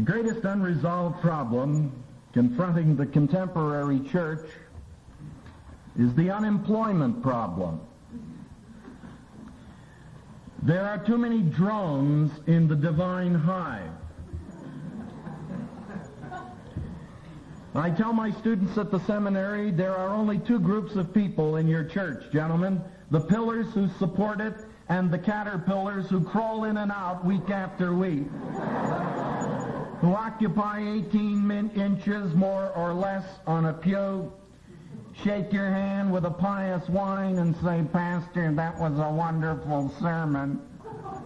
The greatest unresolved problem confronting the contemporary church is the unemployment problem. There are too many drones in the divine hive. I tell my students at the seminary there are only two groups of people in your church, gentlemen. The pillars who support it and the caterpillars who crawl in and out week after week. Who occupy 18 min- inches more or less on a pew, shake your hand with a pious whine and say, Pastor, that was a wonderful sermon.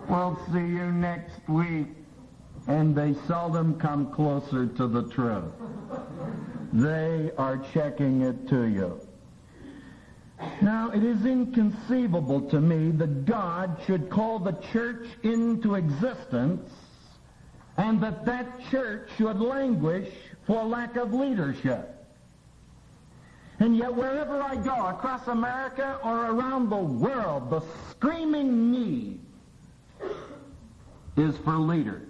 We'll see you next week. And they seldom come closer to the truth. They are checking it to you. Now, it is inconceivable to me that God should call the church into existence and that that church should languish for lack of leadership. And yet, wherever I go, across America or around the world, the screaming need is for leaders.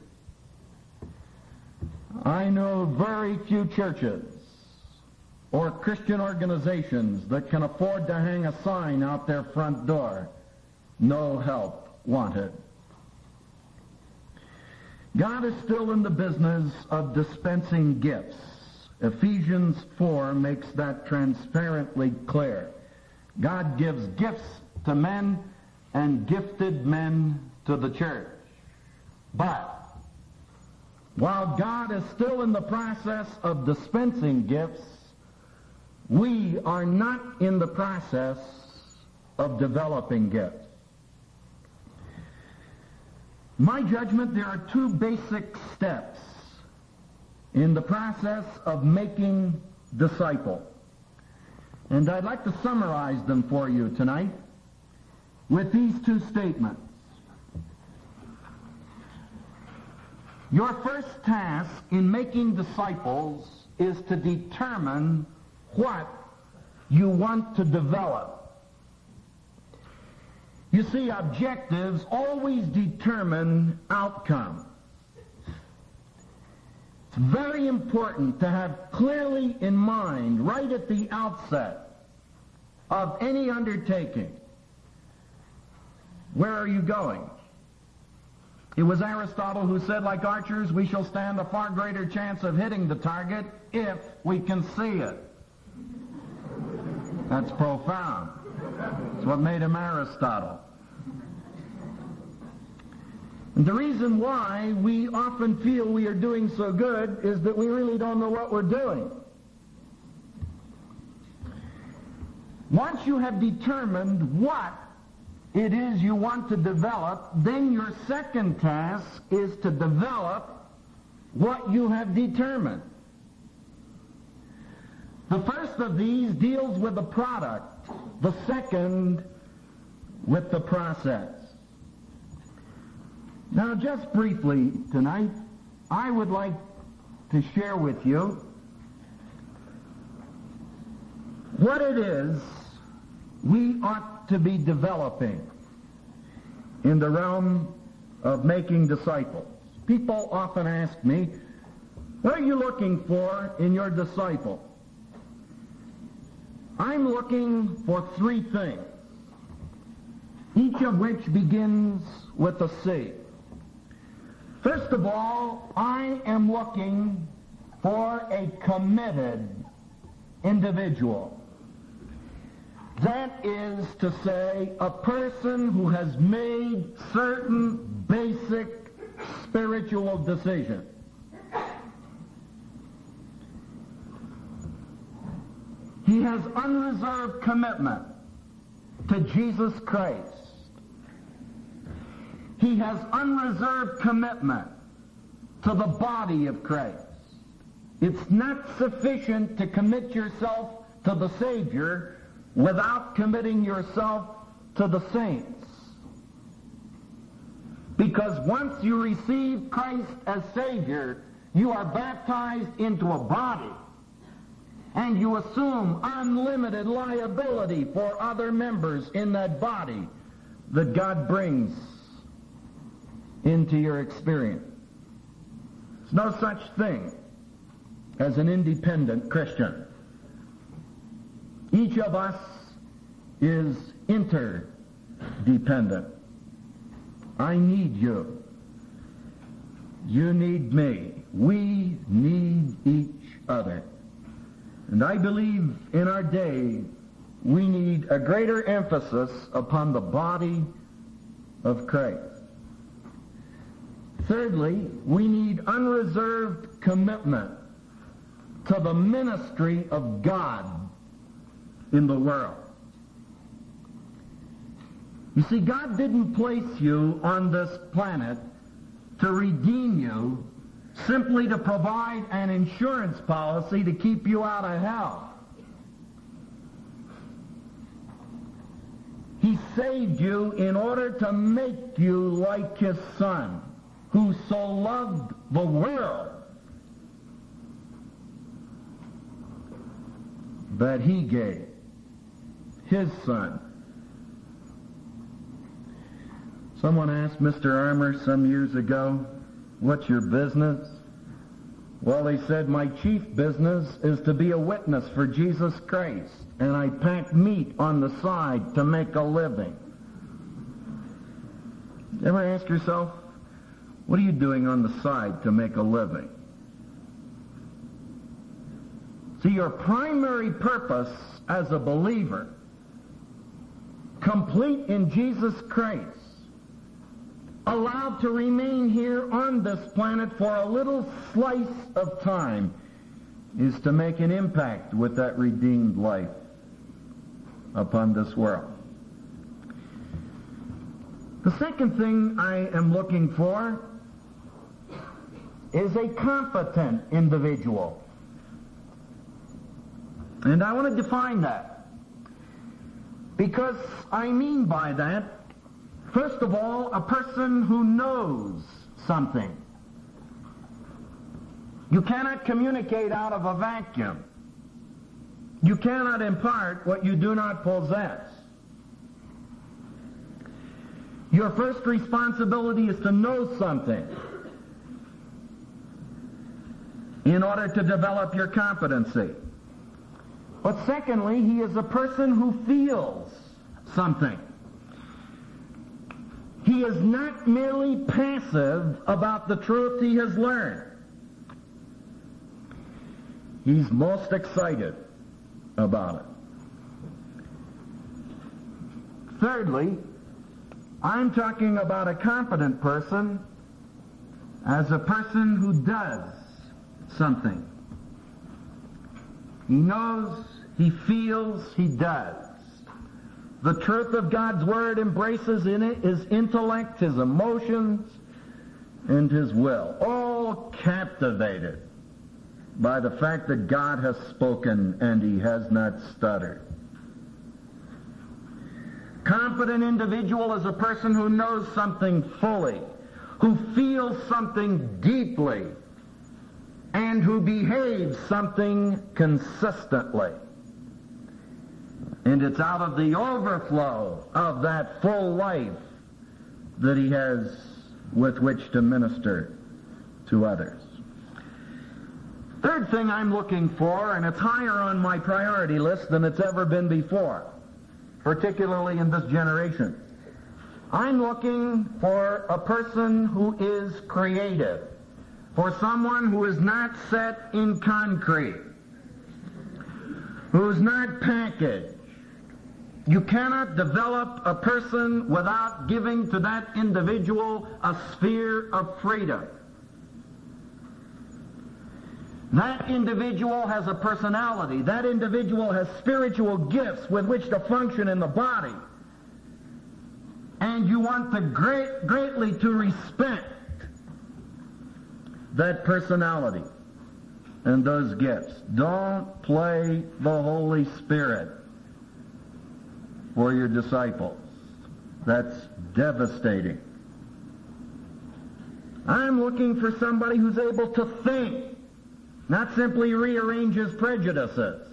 I know very few churches or Christian organizations that can afford to hang a sign out their front door, no help wanted. God is still in the business of dispensing gifts. Ephesians 4 makes that transparently clear. God gives gifts to men and gifted men to the church. But while God is still in the process of dispensing gifts, we are not in the process of developing gifts. My judgment, there are two basic steps in the process of making disciple. And I'd like to summarize them for you tonight with these two statements. Your first task in making disciples is to determine what you want to develop. You see, objectives always determine outcome. It's very important to have clearly in mind, right at the outset of any undertaking, where are you going? It was Aristotle who said, like archers, we shall stand a far greater chance of hitting the target if we can see it. That's profound. It's what made him Aristotle. And the reason why we often feel we are doing so good is that we really don't know what we're doing. Once you have determined what it is you want to develop, then your second task is to develop what you have determined. The first of these deals with the product, the second with the process. Now, just briefly tonight, I would like to share with you what it is we ought to be developing in the realm of making disciples. People often ask me, what are you looking for in your disciple? I'm looking for three things, each of which begins with a C. First of all, I am looking for a committed individual. That is to say, a person who has made certain basic spiritual decisions. He has unreserved commitment to Jesus Christ. He has unreserved commitment to the body of Christ. It's not sufficient to commit yourself to the Savior without committing yourself to the saints. Because once you receive Christ as Savior, you are baptized into a body and you assume unlimited liability for other members in that body that God brings into your experience. There's no such thing as an independent Christian. Each of us is interdependent. I need you. You need me. We need each other. And I believe in our day we need a greater emphasis upon the body of Christ. Thirdly, we need unreserved commitment to the ministry of God in the world. You see, God didn't place you on this planet to redeem you, simply to provide an insurance policy to keep you out of hell. He saved you in order to make you like his son, who so loved the world that he gave his son. Someone asked Mr. Armour some years ago, what's your business? Well, he said, my chief business is to be a witness for Jesus Christ, and I pack meat on the side to make a living. Ever ask yourself, what are you doing on the side to make a living? See, your primary purpose as a believer, complete in Jesus Christ, allowed to remain here on this planet for a little slice of time, is to make an impact with that redeemed life upon this world. The second thing I am looking for is a competent individual. And I want to define that. Because I mean by that, first of all, a person who knows something. You cannot communicate out of a vacuum. You cannot impart what you do not possess. Your first responsibility is to know something in order to develop your competency. But secondly, he is a person who feels something. He is not merely passive about the truth he has learned. He's most excited about it. Thirdly, I'm talking about a competent person as a person who does something. He knows, he feels, he does. The truth of God's Word embraces in it his intellect, his emotions, and his will, all captivated by the fact that God has spoken and he has not stuttered. Confident individual is a person who knows something fully, who feels something deeply, and who behaves something consistently. And it's out of the overflow of that full life that he has with which to minister to others. Third thing I'm looking for, and it's higher on my priority list than it's ever been before, particularly in this generation. I'm looking for a person who is creative, for someone who is not set in concrete, who's not packaged. You cannot develop a person without giving to that individual a sphere of freedom. That individual has a personality. That individual has spiritual gifts with which to function in the body. And you want to great, greatly to respect that personality and those gifts. Don't play the Holy Spirit for your disciples. That's devastating. I'm looking for somebody who's able to think not simply rearrange his prejudices.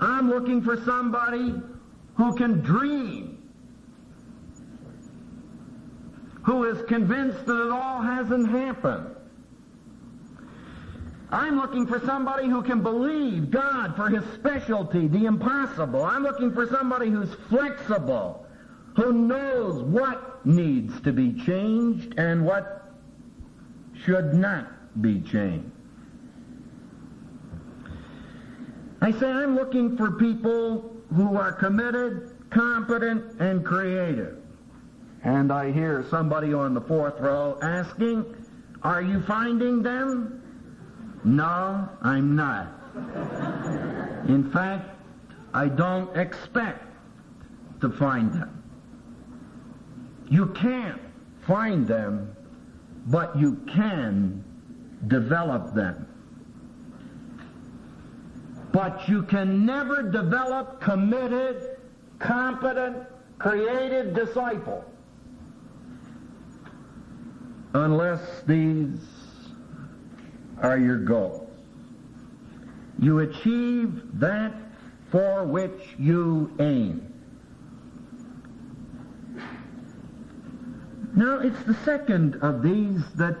I'm looking for somebody who can dream. who is convinced that it all hasn't happened. I'm looking for somebody who can believe God for his specialty, the impossible. I'm looking for somebody who's flexible, who knows what needs to be changed and what should not be changed. I say I'm looking for people who are committed, competent, and creative. And I hear somebody on the fourth row asking, are you finding them? No, I'm not. In fact, I don't expect to find them. You can't find them, but you can develop them. But you can never develop committed, competent, creative disciple unless these are your goals. You achieve that for which you aim. Now, it's the second of these that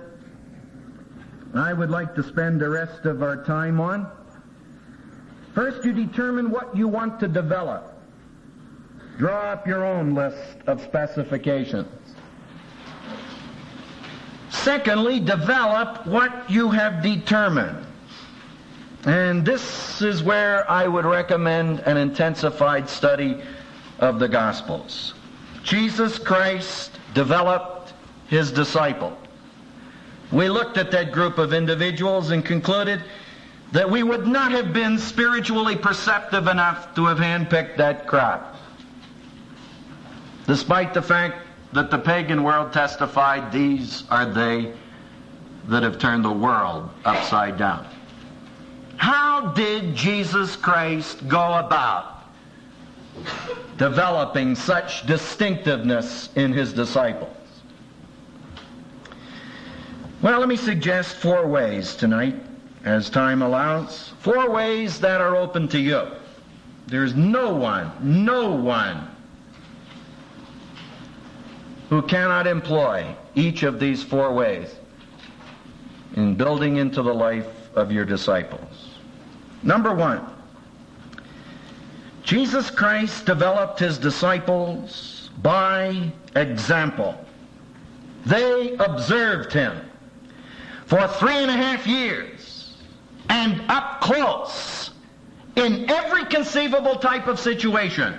I would like to spend the rest of our time on. First, you determine what you want to develop. Draw up your own list of specifications. Secondly, develop what you have determined. And this is where I would recommend an intensified study of the Gospels. Jesus Christ developed his disciple. We looked at that group of individuals and concluded that we would not have been spiritually perceptive enough to have handpicked that crowd. Despite the fact that the pagan world testified these are they that have turned the world upside down. How did Jesus Christ go about developing such distinctiveness in his disciples? Well, let me suggest four ways tonight, as time allows. Four ways that are open to you. There's no one, no one who cannot employ each of these four ways in building into the life of your disciples. Number one, Jesus Christ developed his disciples by example. They observed him for three and a half years and up close in every conceivable type of situation.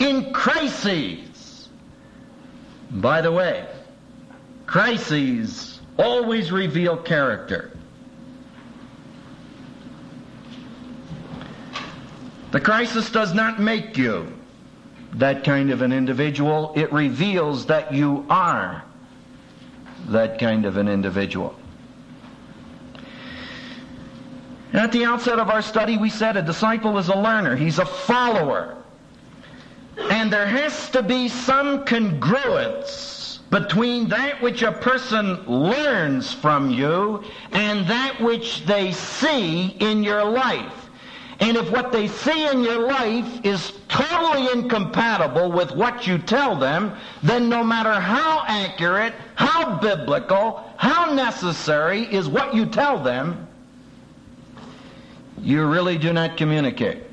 In crises, by the way, crises always reveal character. The crisis does not make you that kind of an individual. It reveals that you are that kind of an individual. At the outset of our study, we said a disciple is a learner. He's a follower. And there has to be some congruence between that which a person learns from you and that which they see in your life. And if what they see in your life is totally incompatible with what you tell them, then no matter how accurate, how biblical, how necessary is what you tell them, you really do not communicate.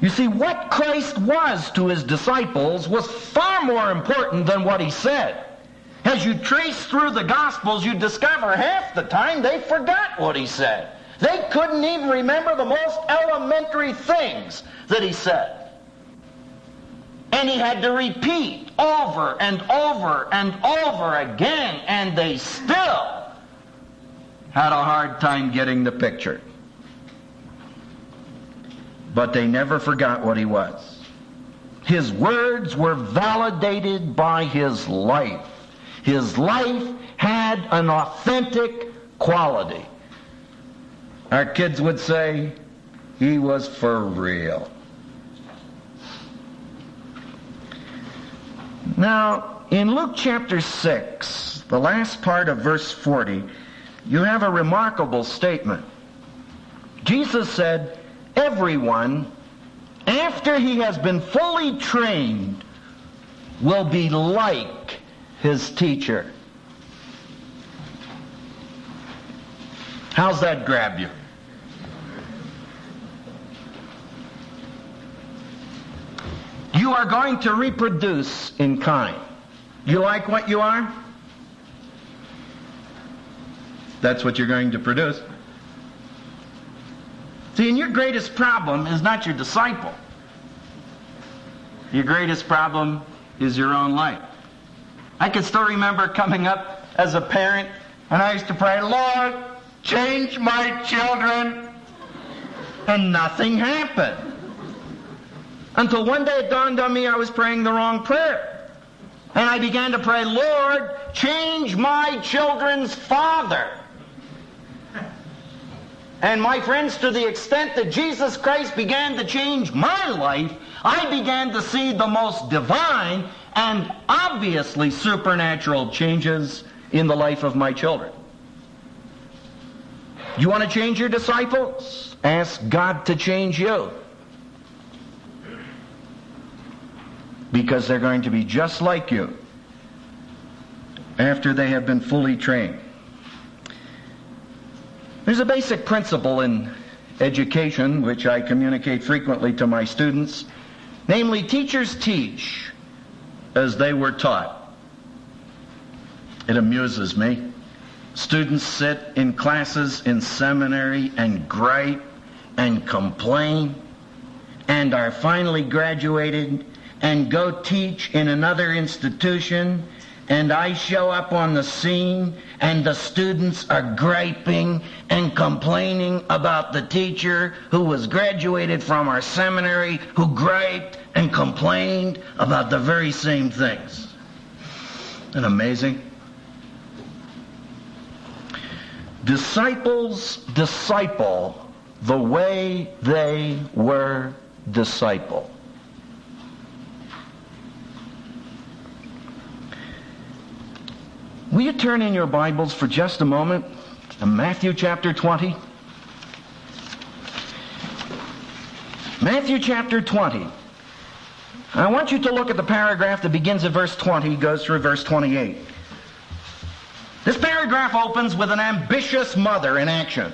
You see, what Christ was to his disciples was far more important than what he said. As you trace through the Gospels, you discover half the time they forgot what he said. They couldn't even remember the most elementary things that he said. And he had to repeat over and over and over again, and they still had a hard time getting the picture but they never forgot what he was. His words were validated by his life. His life had an authentic quality. Our kids would say, he was for real. Now, in Luke chapter 6, the last part of verse 40, you have a remarkable statement. Jesus said, everyone after he has been fully trained, will be like his teacher. How's that grab you? You are going to reproduce in kind. You like what you are? That's what you're going to produce. See, and your greatest problem is not your disciple. Your greatest problem is your own life. I can still remember coming up as a parent, and I used to pray, Lord, change my children. And nothing happened. Until one day it dawned on me I was praying the wrong prayer. And I began to pray, Lord, change my children's father. And my friends, to the extent that Jesus Christ began to change my life, I began to see the most divine and obviously supernatural changes in the life of my children. You want to change your disciples? Ask God to change you. because they're going to be just like you after they have been fully trained. There's a basic principle in education which I communicate frequently to my students, namely, teachers teach as they were taught. It amuses me. Students sit in classes in seminary and gripe and complain and are finally graduated and go teach in another institution and I show up on the scene and the students are griping and complaining about the teacher who was graduated from our seminary who griped and complained about the very same things. Isn't amazing? Disciples disciple the way they were discipled. Will you turn in your Bibles for just a moment to Matthew chapter 20? Matthew chapter 20. I want you to look at the paragraph that begins at verse 20, goes through verse 28. This paragraph opens with an ambitious mother in action.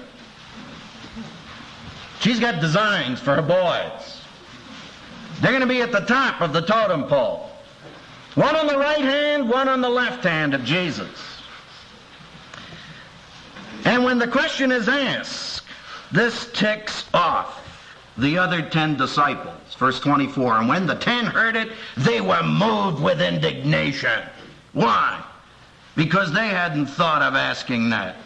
She's got designs for her boys. They're going to be at the top of the totem pole. One on the right hand, one on the left hand of Jesus. And when the question is asked, this ticks off the other ten disciples. Verse 24, and when the ten heard it, they were moved with indignation. Why? Because they hadn't thought of asking that.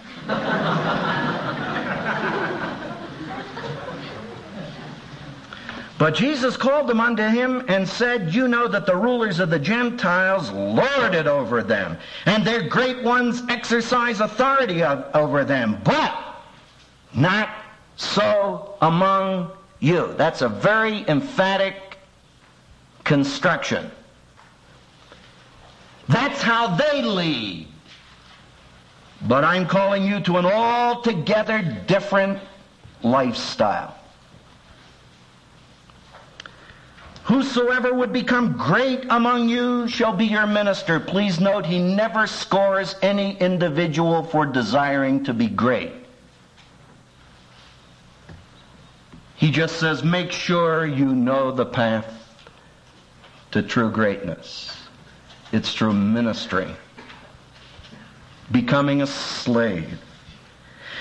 But Jesus called them unto him and said, You know that the rulers of the Gentiles lord it over them, and their great ones exercise authority of, over them. But not so among you. That's a very emphatic construction. That's how they lead. But I'm calling you to an altogether different lifestyle. Whosoever would become great among you shall be your minister. Please note he never scores any individual for desiring to be great. He just says, make sure you know the path to true greatness. It's through ministry, becoming a slave.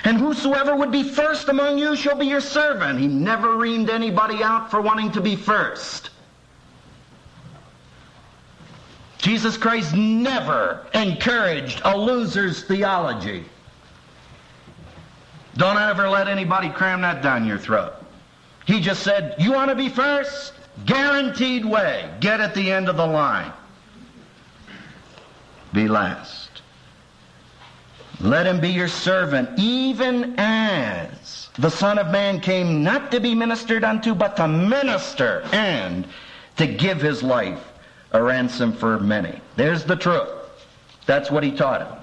And whosoever would be first among you shall be your servant. He never reamed anybody out for wanting to be first. Jesus Christ never encouraged a loser's theology. Don't ever let anybody cram that down your throat. He just said, You want to be first? Guaranteed way. Get at the end of the line. Be last. Let him be your servant, even as the Son of Man came not to be ministered unto, but to minister and to give his life a ransom for many. There's the truth. That's what he taught him.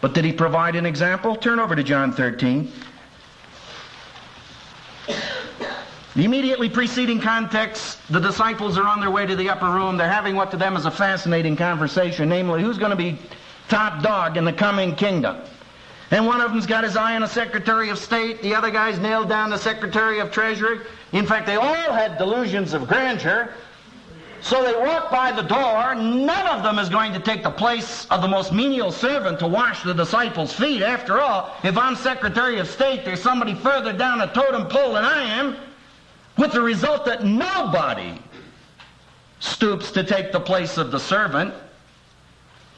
But did he provide an example? Turn over to John 13. The immediately preceding context, the disciples are on their way to the upper room. They're having what to them is a fascinating conversation, namely, who's going to be top dog in the coming kingdom. And one of them's got his eye on a Secretary of State. The other guy's nailed down the Secretary of Treasury. In fact, they all had delusions of grandeur. So they walk by the door. None of them is going to take the place of the most menial servant to wash the disciples' feet. After all, if I'm Secretary of State, there's somebody further down the totem pole than I am, with the result that nobody stoops to take the place of the servant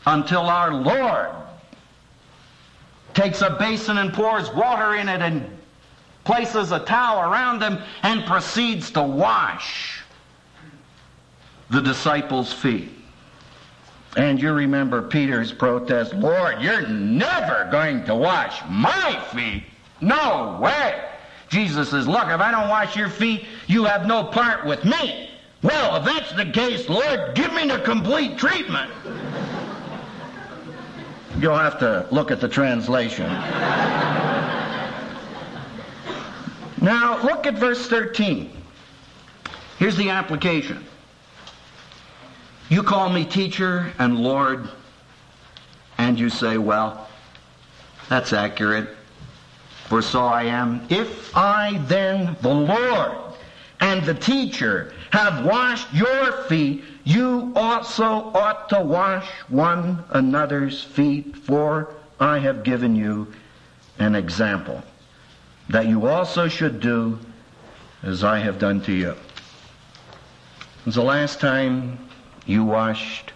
until our Lord takes a basin and pours water in it and places a towel around them and proceeds to wash the disciples' feet. And you remember Peter's protest, Lord, you're never going to wash my feet. No way. Jesus says, Look, if I don't wash your feet, you have no part with me. Well, if that's the case, Lord, give me the complete treatment. You'll have to look at the translation. now, look at verse 13. Here's the application. You call me teacher and Lord, and you say, well, that's accurate, for so I am. If I then, the Lord and the teacher, have washed your feet, you also ought to wash one another's feet, for I have given you an example, that you also should do as I have done to you. When's the last time you washed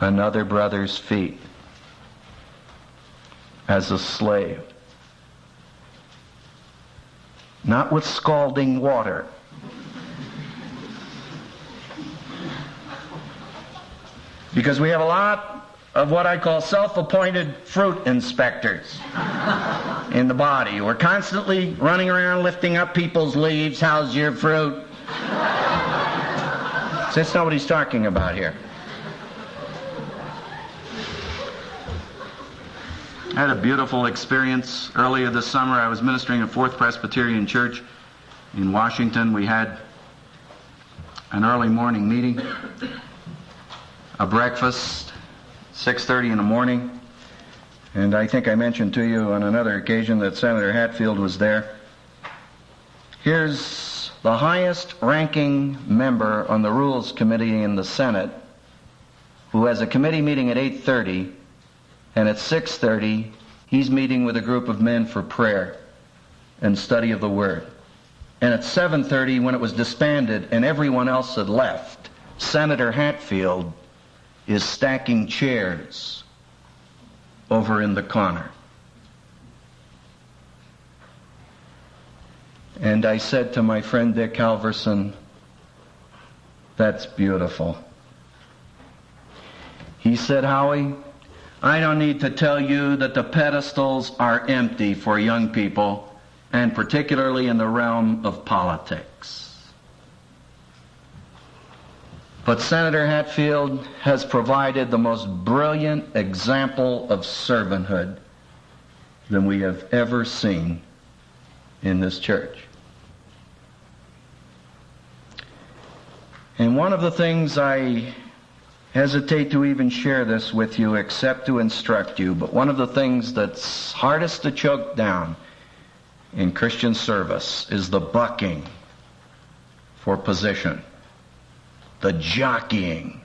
another brother's feet as a slave? Not with scalding water Because we have a lot of what I call self-appointed fruit inspectors in the body. We're constantly running around lifting up people's leaves. How's your fruit? That's not what he's talking about here. I had a beautiful experience earlier this summer. I was ministering at Fourth Presbyterian Church in Washington. We had an early morning meeting a breakfast, 6.30 in the morning. And I think I mentioned to you on another occasion that Senator Hatfield was there. Here's the highest ranking member on the Rules Committee in the Senate who has a committee meeting at 8.30 and at 6.30 he's meeting with a group of men for prayer and study of the Word. And at 7.30 when it was disbanded and everyone else had left, Senator Hatfield is stacking chairs over in the corner. And I said to my friend Dick Halverson, that's beautiful. He said, Howie, I don't need to tell you that the pedestals are empty for young people, and particularly in the realm of politics. But Senator Hatfield has provided the most brilliant example of servanthood than we have ever seen in this church. And one of the things I hesitate to even share this with you except to instruct you, but one of the things that's hardest to choke down in Christian service is the bucking for position the jockeying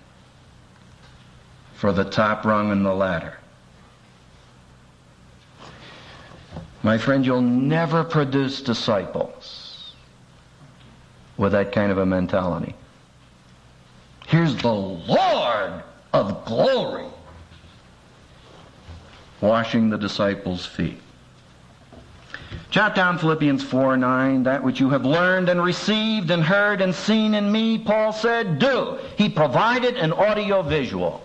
for the top rung in the ladder. My friend, you'll never produce disciples with that kind of a mentality. Here's the Lord of glory washing the disciples' feet. Jot down Philippians 4 9. That which you have learned and received and heard and seen in me, Paul said, do. He provided an audio visual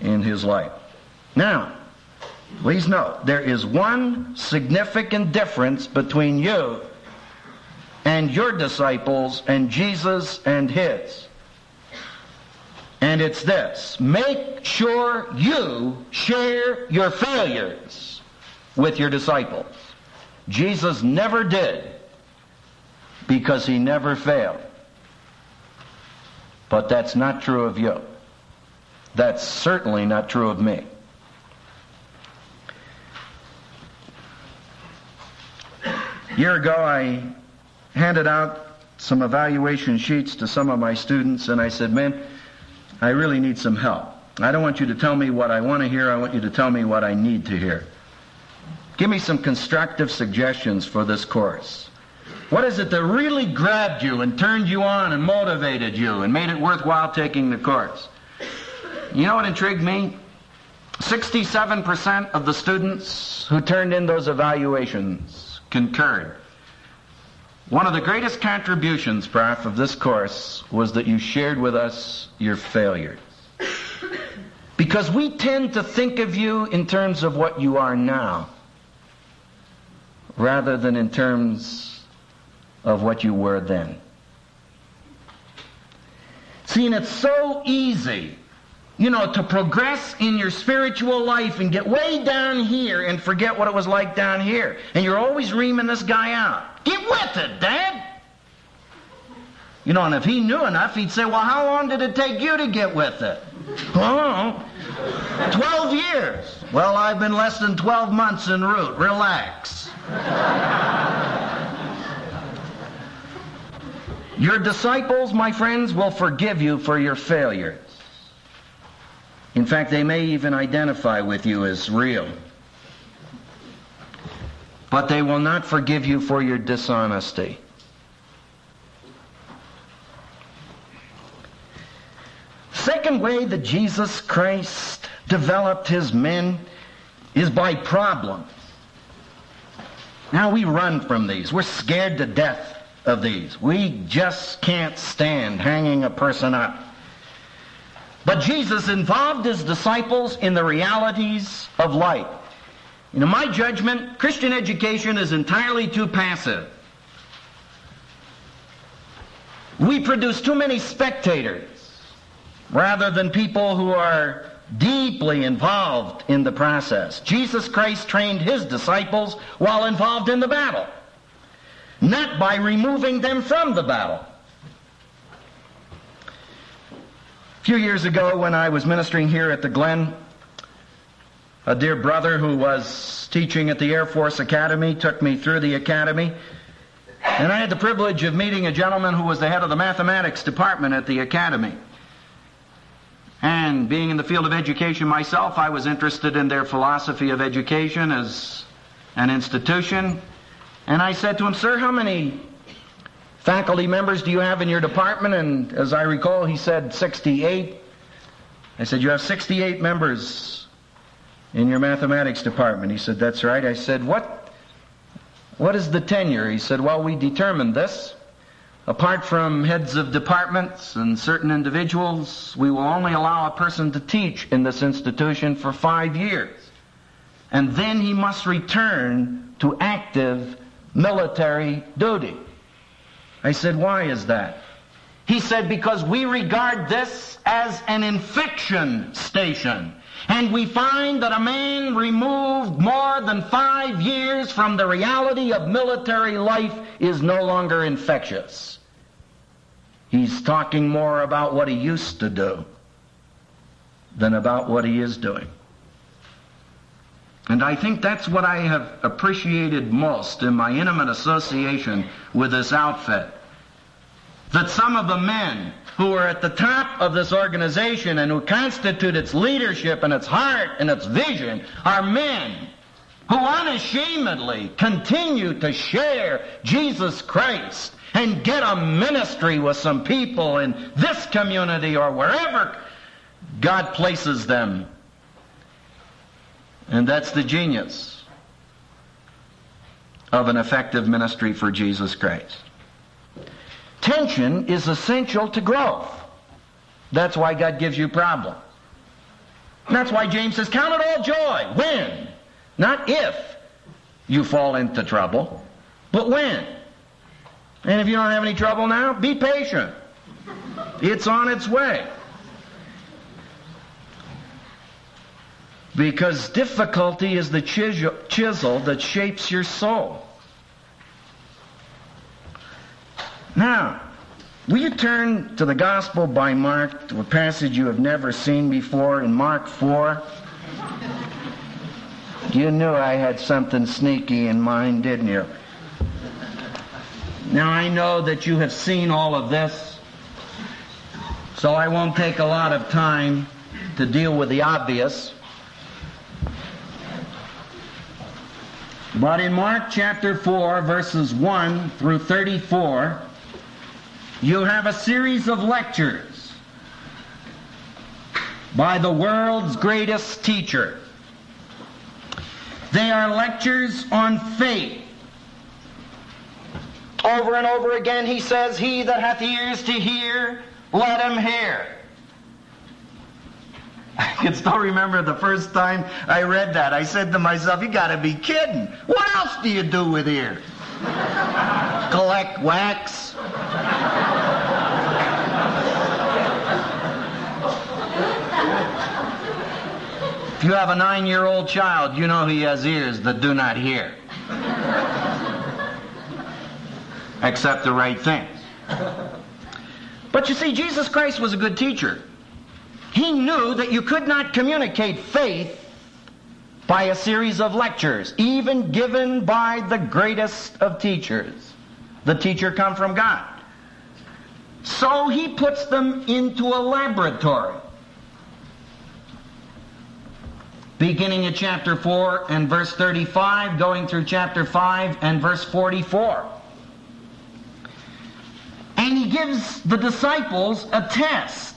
in his life. Now, please note, there is one significant difference between you and your disciples and Jesus and his. And it's this make sure you share your failures with your disciples. Jesus never did because he never failed. But that's not true of you. That's certainly not true of me. A year ago, I handed out some evaluation sheets to some of my students, and I said, Man, I really need some help. I don't want you to tell me what I want to hear, I want you to tell me what I need to hear. Give me some constructive suggestions for this course. What is it that really grabbed you and turned you on and motivated you and made it worthwhile taking the course? You know what intrigued me? 67% of the students who turned in those evaluations concurred. One of the greatest contributions, Prof, of this course was that you shared with us your failures. Because we tend to think of you in terms of what you are now, rather than in terms of what you were then. See, and it's so easy, you know, to progress in your spiritual life and get way down here and forget what it was like down here. And you're always reaming this guy out. Get with it, Dad! You know, and if he knew enough, he'd say, Well, how long did it take you to get with it? Oh, 12 years. Well, I've been less than 12 months en route. Relax. Your disciples, my friends, will forgive you for your failures. In fact, they may even identify with you as real. But they will not forgive you for your dishonesty. Second way that Jesus Christ developed his men is by problems. Now we run from these. We're scared to death of these. We just can't stand hanging a person up. But Jesus involved his disciples in the realities of life. In my judgment, Christian education is entirely too passive. We produce too many spectators rather than people who are deeply involved in the process. Jesus Christ trained his disciples while involved in the battle, not by removing them from the battle. A few years ago, when I was ministering here at the Glen, a dear brother who was teaching at the Air Force Academy took me through the academy. And I had the privilege of meeting a gentleman who was the head of the mathematics department at the academy. And being in the field of education myself, I was interested in their philosophy of education as an institution. And I said to him, Sir, how many faculty members do you have in your department? And as I recall, he said 68. I said, You have 68 members in your mathematics department. He said, That's right. I said, What, what is the tenure? He said, Well, we determined this. Apart from heads of departments and certain individuals, we will only allow a person to teach in this institution for five years. And then he must return to active military duty. I said, why is that? He said, because we regard this as an infection station. And we find that a man removed more than five years from the reality of military life is no longer infectious. He's talking more about what he used to do than about what he is doing. And I think that's what I have appreciated most in my intimate association with this outfit. That some of the men who are at the top of this organization and who constitute its leadership and its heart and its vision are men who unashamedly continue to share Jesus Christ and get a ministry with some people in this community or wherever God places them and that's the genius of an effective ministry for Jesus Christ. Tension is essential to growth. That's why God gives you problems. That's why James says, Count it all joy. When? Not if you fall into trouble, but when. And if you don't have any trouble now, be patient. It's on its way. Because difficulty is the chisel, that shapes your soul. Now, will you turn to the Gospel by Mark, to a passage you have never seen before in Mark 4? You knew I had something sneaky in mind, didn't you? Now, I know that you have seen all of this, so I won't take a lot of time to deal with the obvious. But in Mark chapter 4, verses 1 through 34, you have a series of lectures by the world's greatest teacher. They are lectures on faith. Over and over again he says, He that hath ears to hear, let him hear. I can still remember the first time I read that. I said to myself, you gotta be kidding. What else do you do with ears? Collect wax? If you have a nine year old child, you know he has ears that do not hear. Except the right things. But you see, Jesus Christ was a good teacher. He knew that you could not communicate faith by a series of lectures, even given by the greatest of teachers. The teacher come from God. So he puts them into a laboratory. Beginning at chapter 4 and verse 35, going through chapter 5 and verse 44. And he gives the disciples a test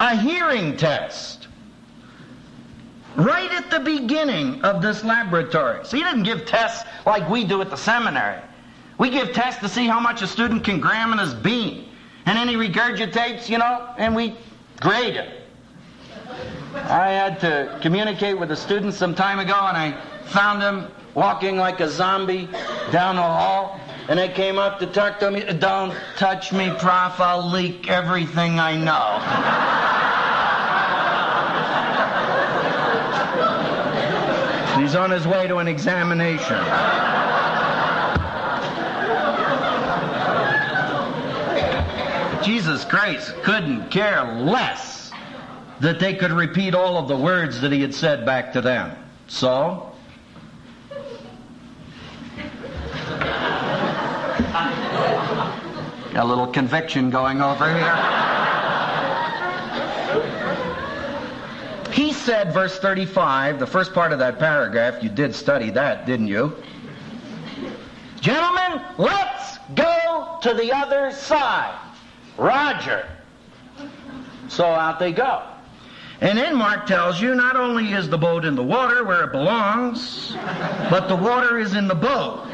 a hearing test. Right at the beginning of this laboratory. So he didn't give tests like we do at the seminary. We give tests to see how much a student can gram in his bean. And then he regurgitates, you know, and we grade it. I had to communicate with a student some time ago, and I found him walking like a zombie down the hall. And they came up to talk to me. Don't touch me, Prof. I'll leak everything I know. He's on his way to an examination. Jesus Christ couldn't care less that they could repeat all of the words that he had said back to them. So, a little conviction going over here. He said, verse 35, the first part of that paragraph, you did study that, didn't you? Gentlemen, let's go to the other side. Roger. So out they go. And then Mark tells you not only is the boat in the water where it belongs, but the water is in the boat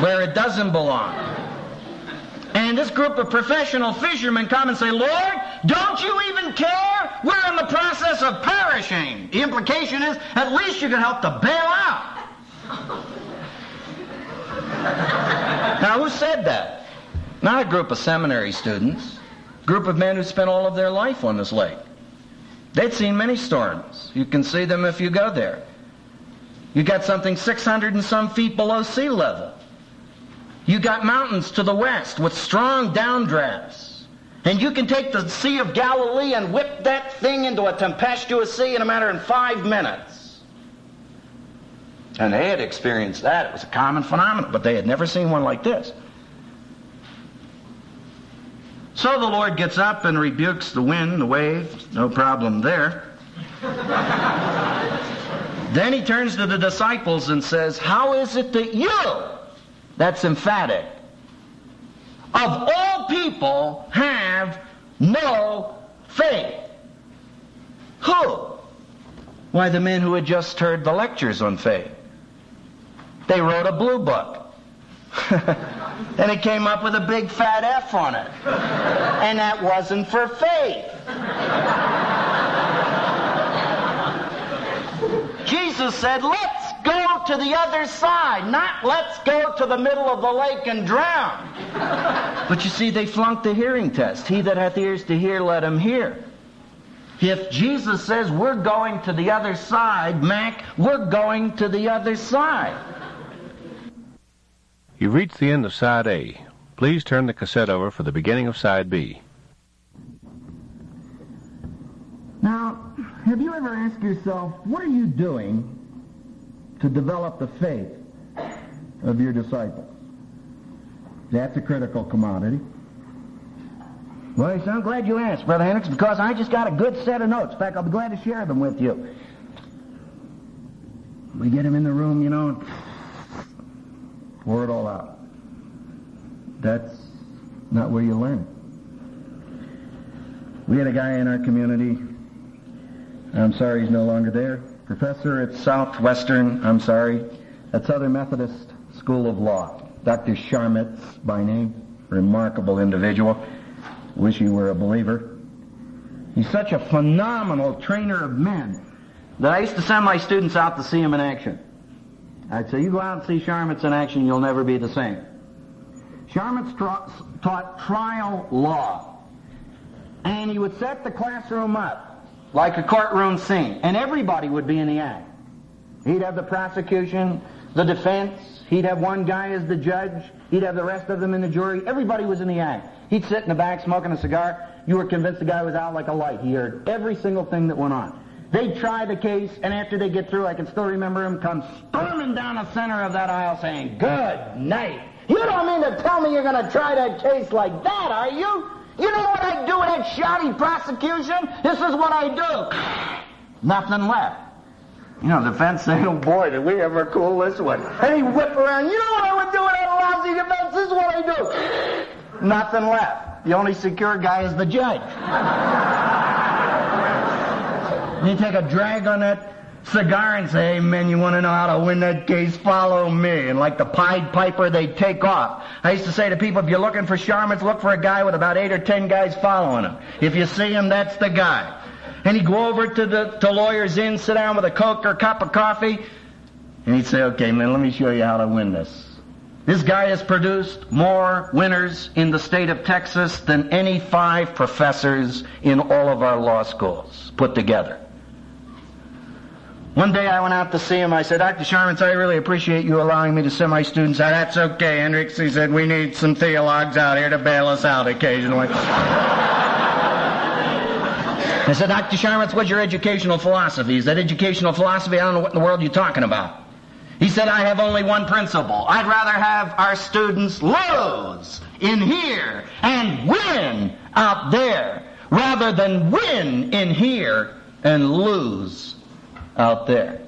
where it doesn't belong. And this group of professional fishermen come and say, Lord, don't you even care? We're in the process of perishing. The implication is, at least you can help to bail out. now, who said that? Not a group of seminary students. A group of men who spent all of their life on this lake. They'd seen many storms. You can see them if you go there. You got something 600 and some feet below sea level. You got mountains to the west with strong downdrafts. And you can take the Sea of Galilee and whip that thing into a tempestuous sea in a matter of five minutes. And they had experienced that. It was a common phenomenon, but they had never seen one like this. So the Lord gets up and rebukes the wind, the waves, no problem there. then he turns to the disciples and says, How is it that you, that's emphatic. Of all people have no faith. Who? Why, the men who had just heard the lectures on faith. They wrote a blue book. and it came up with a big fat F on it. And that wasn't for faith. Jesus said, let's go to the other side, not let's go to the middle of the lake and drown. But you see, they flunked the hearing test. He that hath ears to hear, let him hear. If Jesus says we're going to the other side, Mac, we're going to the other side. You've reached the end of Side A. Please turn the cassette over for the beginning of side B. Now, have you ever asked yourself, what are you doing to develop the faith of your disciples? That's a critical commodity. Well, yes, I'm glad you asked, Brother Hendricks, because I just got a good set of notes. In fact, I'll be glad to share them with you. We get them in the room, you know, and pour it all out. That's not where you learn. We had a guy in our community. I'm sorry he's no longer there. Professor at Southwestern, I'm sorry, at Southern Methodist School of Law. Dr. Scharmetz by name. Remarkable individual. Wish he were a believer. He's such a phenomenal trainer of men that I used to send my students out to see him in action. I'd say, you go out and see Scharmetz in action, you'll never be the same. Scharmetz tra- taught trial law. And he would set the classroom up like a courtroom scene, and everybody would be in the act. He'd have the prosecution, the defense, he'd have one guy as the judge, he'd have the rest of them in the jury. Everybody was in the act. He'd sit in the back smoking a cigar. You were convinced the guy was out like a light. He heard every single thing that went on. They'd try the case, and after they get through, I can still remember him come storming down the center of that aisle saying, Good night. You don't mean to tell me you're going to try that case like that, are you? You know what I do with that shoddy prosecution? This is what I do. Nothing left. You know, the defense saying, oh boy, did we ever cool this one. And he whip around, you know what I would do with that lousy defense? This is what I do. Nothing left. The only secure guy is the judge. you take a drag on that cigar and say, hey, men, you want to know how to win that case? Follow me. And like the Pied Piper, they take off. I used to say to people, if you're looking for Scharmetz, look for a guy with about eight or ten guys following him. If you see him, that's the guy. And he'd go over to the to Lawyer's Inn, sit down with a Coke or a cup of coffee, and he'd say, okay, man, let me show you how to win this. This guy has produced more winners in the state of Texas than any five professors in all of our law schools put together. One day I went out to see him. I said, Dr. Scharmetz, I really appreciate you allowing me to send my students out. That's okay, Hendricks. He said, we need some theologues out here to bail us out occasionally. I said, Dr. Scharmetz, what's your educational philosophy? Is that educational philosophy? I don't know what in the world you're talking about. He said, I have only one principle. I'd rather have our students lose in here and win out there rather than win in here and lose out there.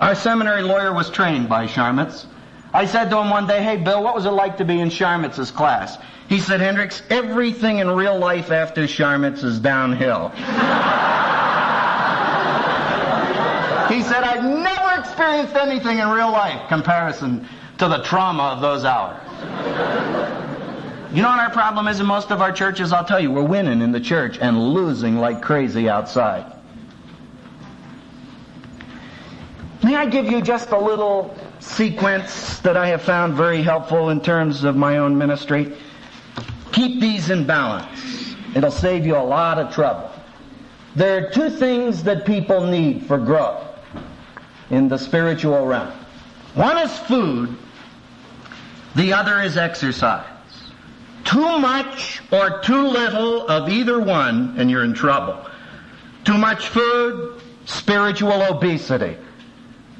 Our seminary lawyer was trained by Scharmetz. I said to him one day, hey, Bill, what was it like to be in Scharmetz's class? He said, Hendricks, everything in real life after Scharmetz is downhill. he said, I've never experienced anything in real life comparison to the trauma of those hours. You know what our problem is in most of our churches? I'll tell you, we're winning in the church and losing like crazy outside. May I give you just a little sequence that I have found very helpful in terms of my own ministry? Keep these in balance. It'll save you a lot of trouble. There are two things that people need for growth in the spiritual realm. One is food, the other is exercise. Too much or too little of either one, and you're in trouble. Too much food, spiritual obesity.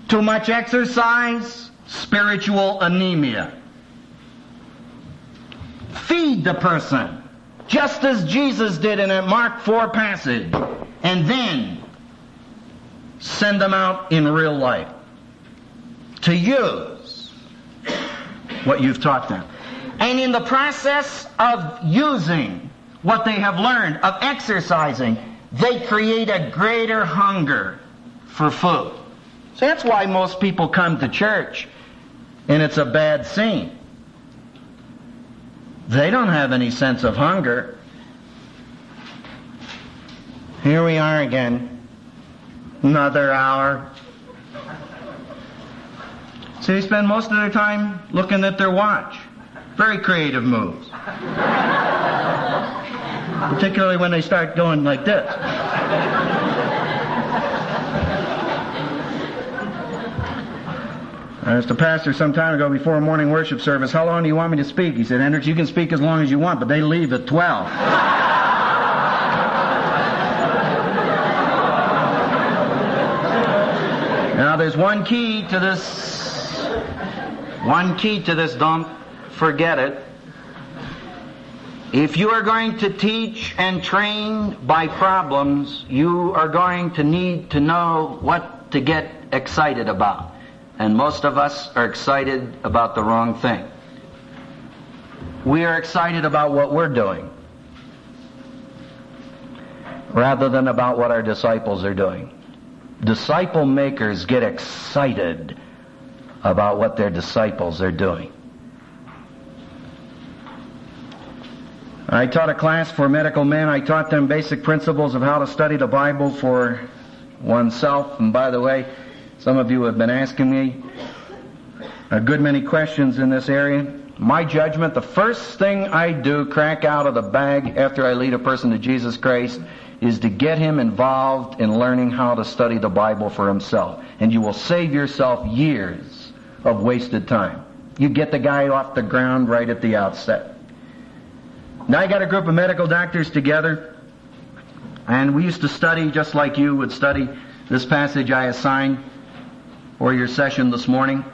Too much exercise, spiritual anemia. Feed the person, just as Jesus did in a Mark 4 passage, and then send them out in real life to use what you've taught them. And in the process of using what they have learned, of exercising, they create a greater hunger for food. So that's why most people come to church and it's a bad scene. They don't have any sense of hunger. Here we are again. Another hour. So they spend most of their time looking at their watch. Very creative moves. Particularly when they start going like this. I asked a pastor some time ago before a morning worship service, how long do you want me to speak? He said, Hendricks, you can speak as long as you want, but they leave at 12. now there's one key to this, one key to this, don't forget it. If you are going to teach and train by problems, you are going to need to know what to get excited about. And most of us are excited about the wrong thing. We are excited about what we're doing rather than about what our disciples are doing. Disciple makers get excited about what their disciples are doing. I taught a class for medical men. I taught them basic principles of how to study the Bible for oneself. And by the way, some of you have been asking me a good many questions in this area. My judgment, the first thing I do, crack out of the bag after I lead a person to Jesus Christ, is to get him involved in learning how to study the Bible for himself. And you will save yourself years of wasted time. You get the guy off the ground right at the outset. Now I got a group of medical doctors together, and we used to study just like you would study this passage I assigned or your session this morning.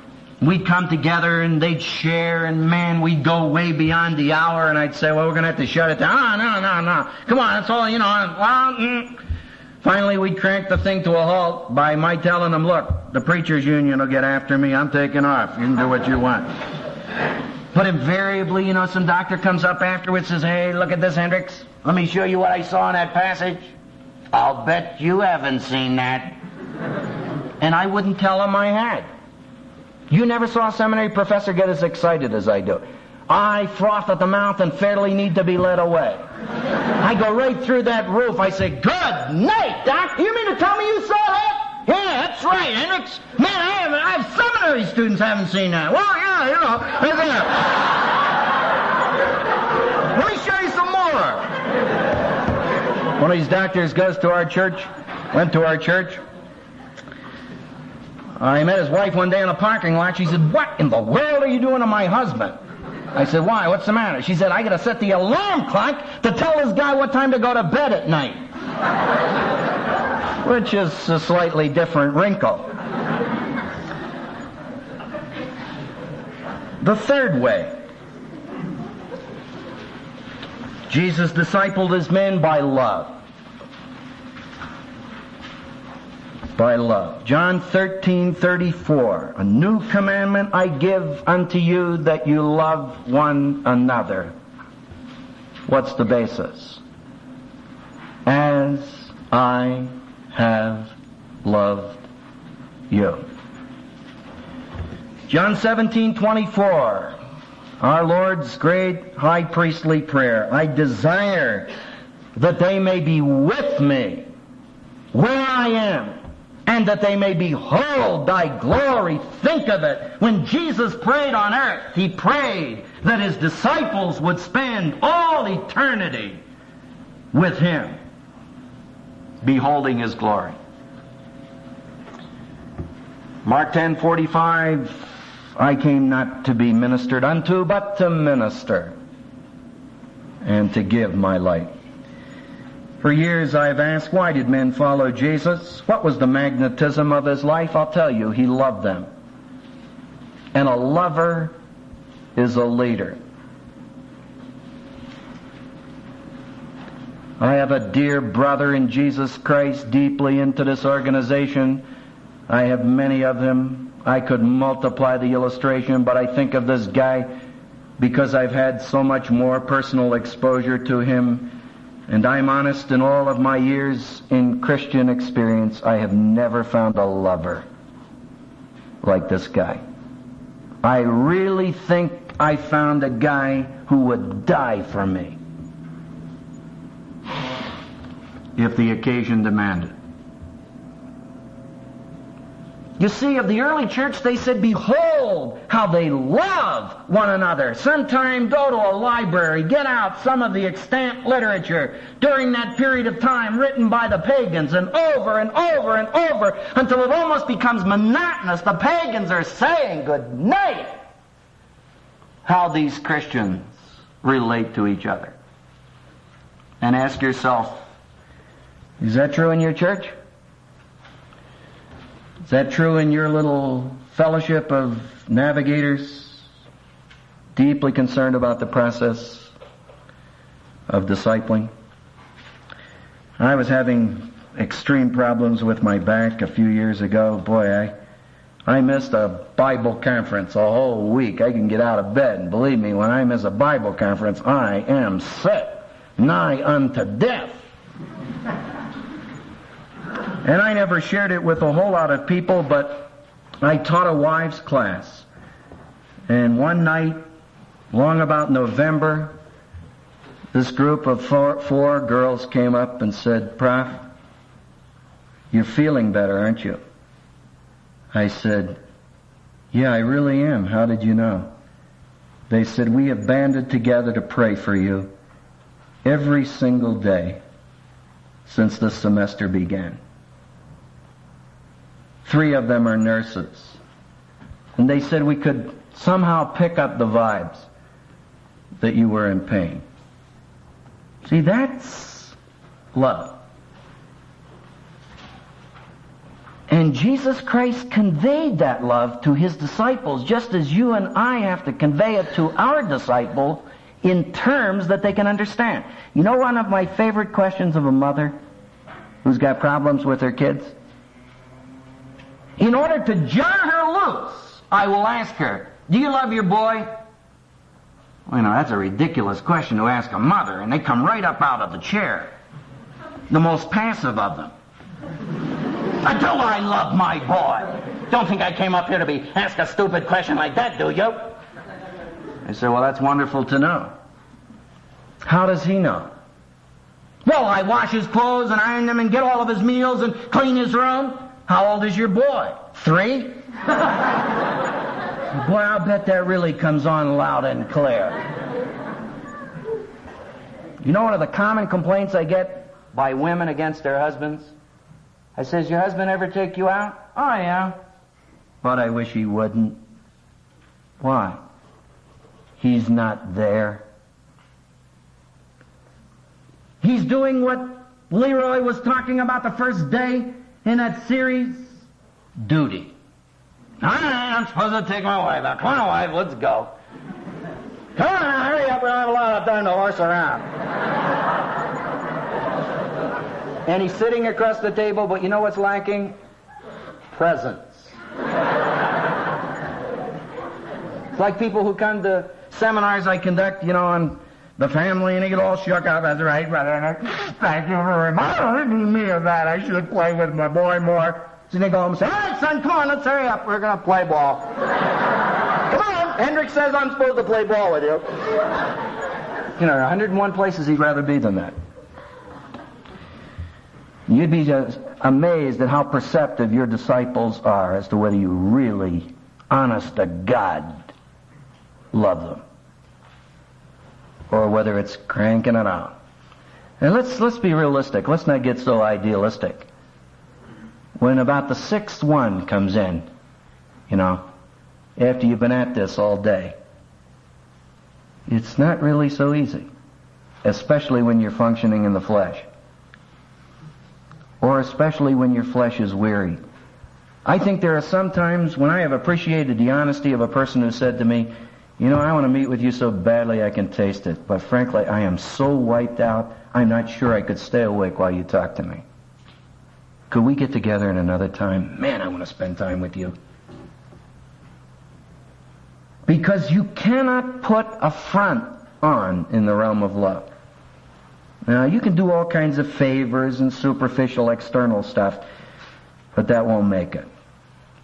We'd come together and they'd share and man, we'd go way beyond the hour and I'd say, well, we're going to have to shut it down. Oh, no, no, no. Come on, it's all, you know. Well, mm. Finally, we'd crank the thing to a halt by my telling them, look, the preachers union will get after me. I'm taking off. You can do what you want. But invariably, you know, some doctor comes up afterwards and says, hey, look at this, Hendricks. Let me show you what I saw in that passage. I'll bet you haven't seen that and I wouldn't tell him I had. You never saw a seminary professor get as excited as I do. I froth at the mouth and fairly need to be led away. I go right through that roof. I say, Good night, Doc. You mean to tell me you saw that? Yeah, that's right, Hendricks. Man, I have, I have seminary students haven't seen that. Well, yeah, you know. Let me show you some more. One of these doctors goes to our church, went to our church, Uh, I met his wife one day in a parking lot. She said, What in the world are you doing to my husband? I said, Why? What's the matter? She said, I gotta set the alarm clock to tell this guy what time to go to bed at night. Which is a slightly different wrinkle. The third way. Jesus discipled his men by love. By love. John 13, 34. A new commandment I give unto you that you love one another. What's the basis? As I have loved you. John 17, 24. Our Lord's great high priestly prayer. I desire that they may be with me where I am and that they may behold thy glory. Think of it. When Jesus prayed on earth, he prayed that his disciples would spend all eternity with him, beholding his glory. Mark 10:45 I came not to be ministered unto but to minister and to give my life for years I've asked, why did men follow Jesus? What was the magnetism of his life? I'll tell you, he loved them. And a lover is a leader. I have a dear brother in Jesus Christ deeply into this organization. I have many of them. I could multiply the illustration, but I think of this guy because I've had so much more personal exposure to him and I'm honest, in all of my years in Christian experience, I have never found a lover like this guy. I really think I found a guy who would die for me if the occasion demanded. You see, of the early church, they said, Behold how they love one another. Sometime go to a library, get out some of the extant literature during that period of time written by the pagans, and over and over and over until it almost becomes monotonous. The pagans are saying good night. How these Christians relate to each other. And ask yourself, is that true in your church? Is that true in your little fellowship of navigators? Deeply concerned about the process of discipling? I was having extreme problems with my back a few years ago. Boy, I, I missed a Bible conference a whole week. I can get out of bed, and believe me, when I miss a Bible conference, I am sick, nigh unto death. And I never shared it with a whole lot of people, but I taught a wives class. And one night, long about November, this group of four, four girls came up and said, Prof, you're feeling better, aren't you? I said, Yeah, I really am. How did you know? They said, We have banded together to pray for you every single day since the semester began. Three of them are nurses. And they said we could somehow pick up the vibes that you were in pain. See, that's love. And Jesus Christ conveyed that love to his disciples just as you and I have to convey it to our disciple in terms that they can understand. You know one of my favorite questions of a mother who's got problems with her kids? In order to jar her loose, I will ask her, Do you love your boy? Well, you know, that's a ridiculous question to ask a mother, and they come right up out of the chair. The most passive of them. I do I love my boy. Don't think I came up here to be asked a stupid question like that, do you? I say, Well, that's wonderful to know. How does he know? Well, I wash his clothes and iron them and get all of his meals and clean his room. How old is your boy? Three? boy, I'll bet that really comes on loud and clear. You know one of the common complaints I get by women against their husbands? I says, your husband ever take you out? Oh, yeah. But I wish he wouldn't. Why? He's not there. He's doing what Leroy was talking about the first day in that series? Duty. I'm supposed to take my wife out. Come on, wife, let's go. Come on, hurry up. We don't have a lot of time to horse around. and he's sitting across the table, but you know what's lacking? Presence. it's like people who come to seminars I conduct, you know, on the family, and he get all shook up. That's right, brother. Thank you for reminding me of that. I should play with my boy more. So they go home and say, all right, son, come on, let's hurry up. We're going to play ball. come on. Hendrick says I'm supposed to play ball with you. You know, 101 places he'd rather be than that. You'd be just amazed at how perceptive your disciples are as to whether you really, honest to God, love them or whether it's cranking it out. And let's, let's be realistic. Let's not get so idealistic. When about the sixth one comes in, you know, after you've been at this all day, it's not really so easy, especially when you're functioning in the flesh. Or especially when your flesh is weary. I think there are some times when I have appreciated the honesty of a person who said to me, you know, I want to meet with you so badly I can taste it, but frankly, I am so wiped out, I'm not sure I could stay awake while you talk to me. Could we get together in another time? Man, I want to spend time with you. Because you cannot put a front on in the realm of love. Now, you can do all kinds of favors and superficial external stuff, but that won't make it.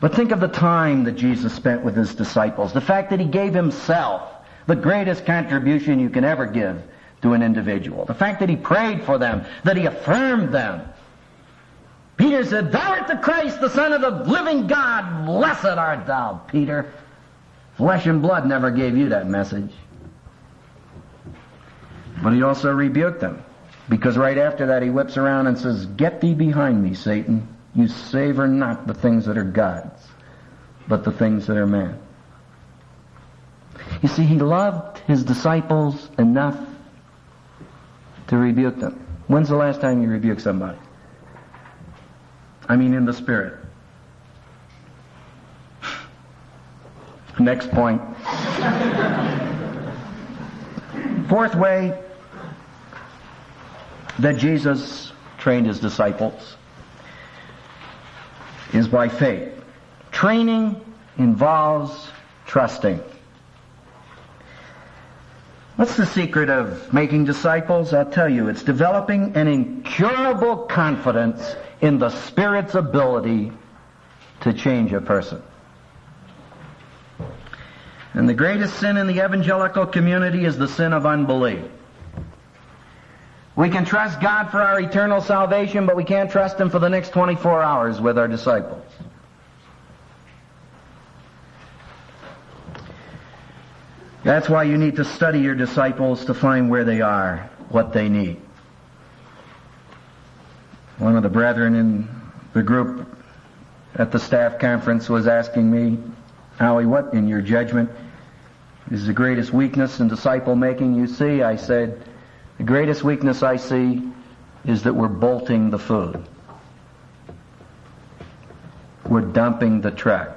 But think of the time that Jesus spent with his disciples. The fact that he gave himself, the greatest contribution you can ever give to an individual. The fact that he prayed for them, that he affirmed them. Peter said, Thou art the Christ, the Son of the living God. Blessed art thou, Peter. Flesh and blood never gave you that message. But he also rebuked them. Because right after that he whips around and says, Get thee behind me, Satan. You savor not the things that are God's, but the things that are man. You see, he loved his disciples enough to rebuke them. When's the last time you rebuked somebody? I mean in the spirit. Next point. Fourth way that Jesus trained his disciples is by faith. Training involves trusting. What's the secret of making disciples? I'll tell you, it's developing an incurable confidence in the Spirit's ability to change a person. And the greatest sin in the evangelical community is the sin of unbelief. We can trust God for our eternal salvation, but we can't trust Him for the next 24 hours with our disciples. That's why you need to study your disciples to find where they are, what they need. One of the brethren in the group at the staff conference was asking me, Howie, what in your judgment is the greatest weakness in disciple making you see? I said, the greatest weakness I see is that we're bolting the food. We're dumping the truck.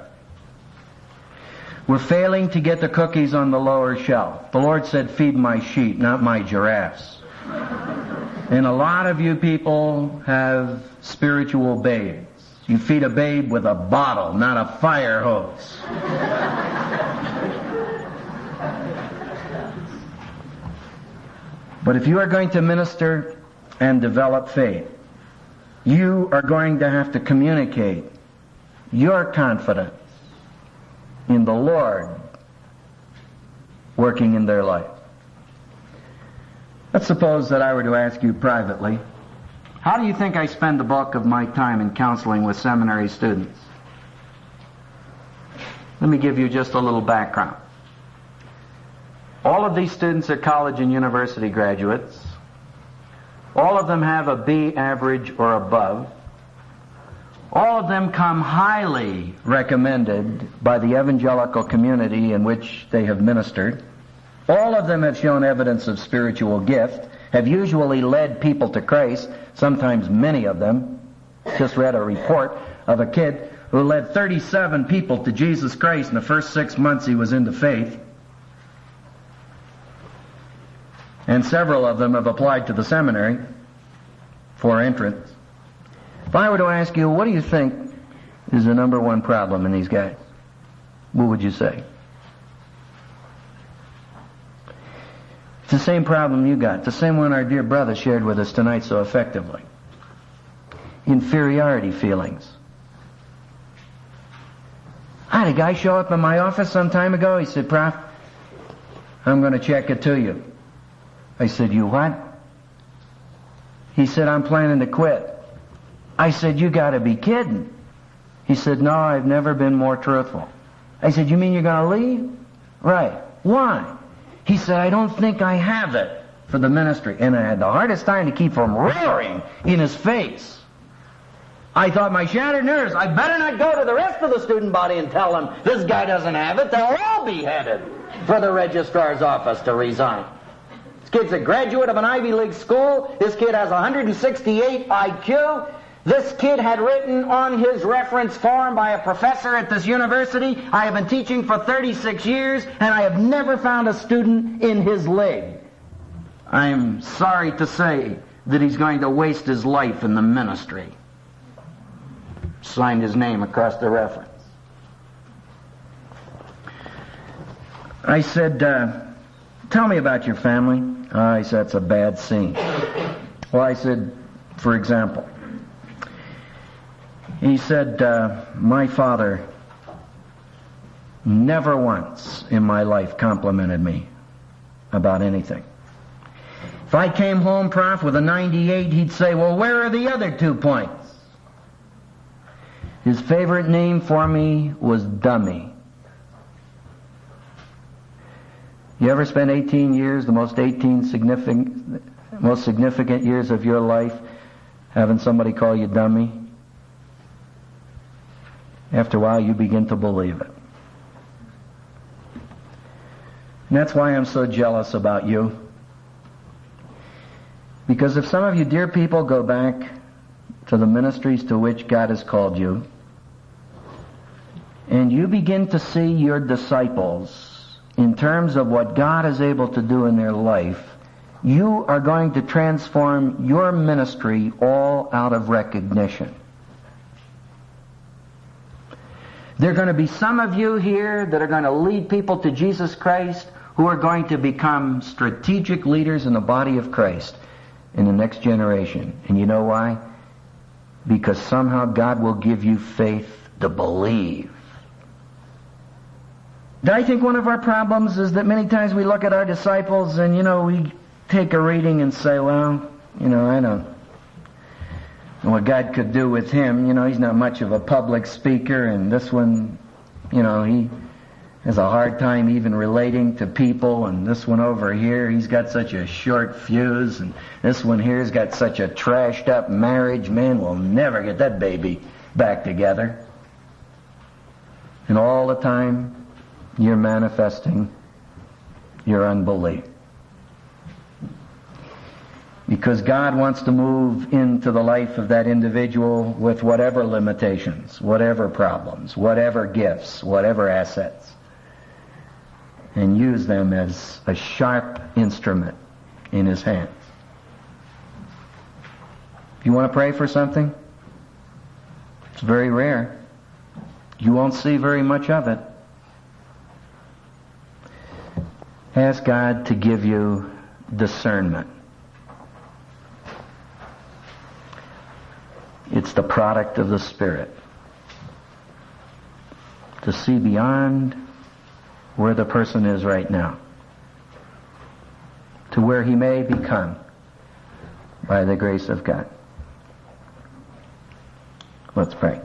We're failing to get the cookies on the lower shelf. The Lord said, feed my sheep, not my giraffes. and a lot of you people have spiritual babes. You feed a babe with a bottle, not a fire hose. But if you are going to minister and develop faith, you are going to have to communicate your confidence in the Lord working in their life. Let's suppose that I were to ask you privately, how do you think I spend the bulk of my time in counseling with seminary students? Let me give you just a little background. All of these students are college and university graduates. All of them have a B average or above. All of them come highly recommended by the evangelical community in which they have ministered. All of them have shown evidence of spiritual gift, have usually led people to Christ, sometimes many of them. Just read a report of a kid who led 37 people to Jesus Christ in the first six months he was into faith. And several of them have applied to the seminary for entrance. If I were to ask you, what do you think is the number one problem in these guys? What would you say? It's the same problem you got. The same one our dear brother shared with us tonight so effectively. Inferiority feelings. I had a guy show up in my office some time ago. He said, Prof, I'm going to check it to you. I said, you what? He said, I'm planning to quit. I said, you gotta be kidding. He said, no, I've never been more truthful. I said, you mean you're gonna leave? Right. Why? He said, I don't think I have it for the ministry. And I had the hardest time to keep from roaring in his face. I thought my shattered nerves, I better not go to the rest of the student body and tell them this guy doesn't have it. They'll all be headed for the registrar's office to resign. This kid's a graduate of an Ivy League school. This kid has 168 IQ. This kid had written on his reference form by a professor at this university, I have been teaching for 36 years and I have never found a student in his league. I'm sorry to say that he's going to waste his life in the ministry. Signed his name across the reference. I said, uh, tell me about your family. I said, that's a bad scene. Well, I said, for example, he said, uh, my father never once in my life complimented me about anything. If I came home, Prof, with a 98, he'd say, well, where are the other two points? His favorite name for me was Dummy. You ever spend 18 years, the most 18 significant, most significant years of your life, having somebody call you dummy? After a while, you begin to believe it. And that's why I'm so jealous about you. Because if some of you dear people go back to the ministries to which God has called you, and you begin to see your disciples in terms of what God is able to do in their life, you are going to transform your ministry all out of recognition. There are going to be some of you here that are going to lead people to Jesus Christ who are going to become strategic leaders in the body of Christ in the next generation. And you know why? Because somehow God will give you faith to believe. I think one of our problems is that many times we look at our disciples and, you know, we take a reading and say, well, you know, I don't know what God could do with him. You know, he's not much of a public speaker and this one, you know, he has a hard time even relating to people and this one over here, he's got such a short fuse and this one here's got such a trashed up marriage. Man we'll never get that baby back together. And all the time, you're manifesting your unbelief. Because God wants to move into the life of that individual with whatever limitations, whatever problems, whatever gifts, whatever assets, and use them as a sharp instrument in His hands. You want to pray for something? It's very rare. You won't see very much of it. Ask God to give you discernment. It's the product of the Spirit. To see beyond where the person is right now. To where he may become by the grace of God. Let's pray.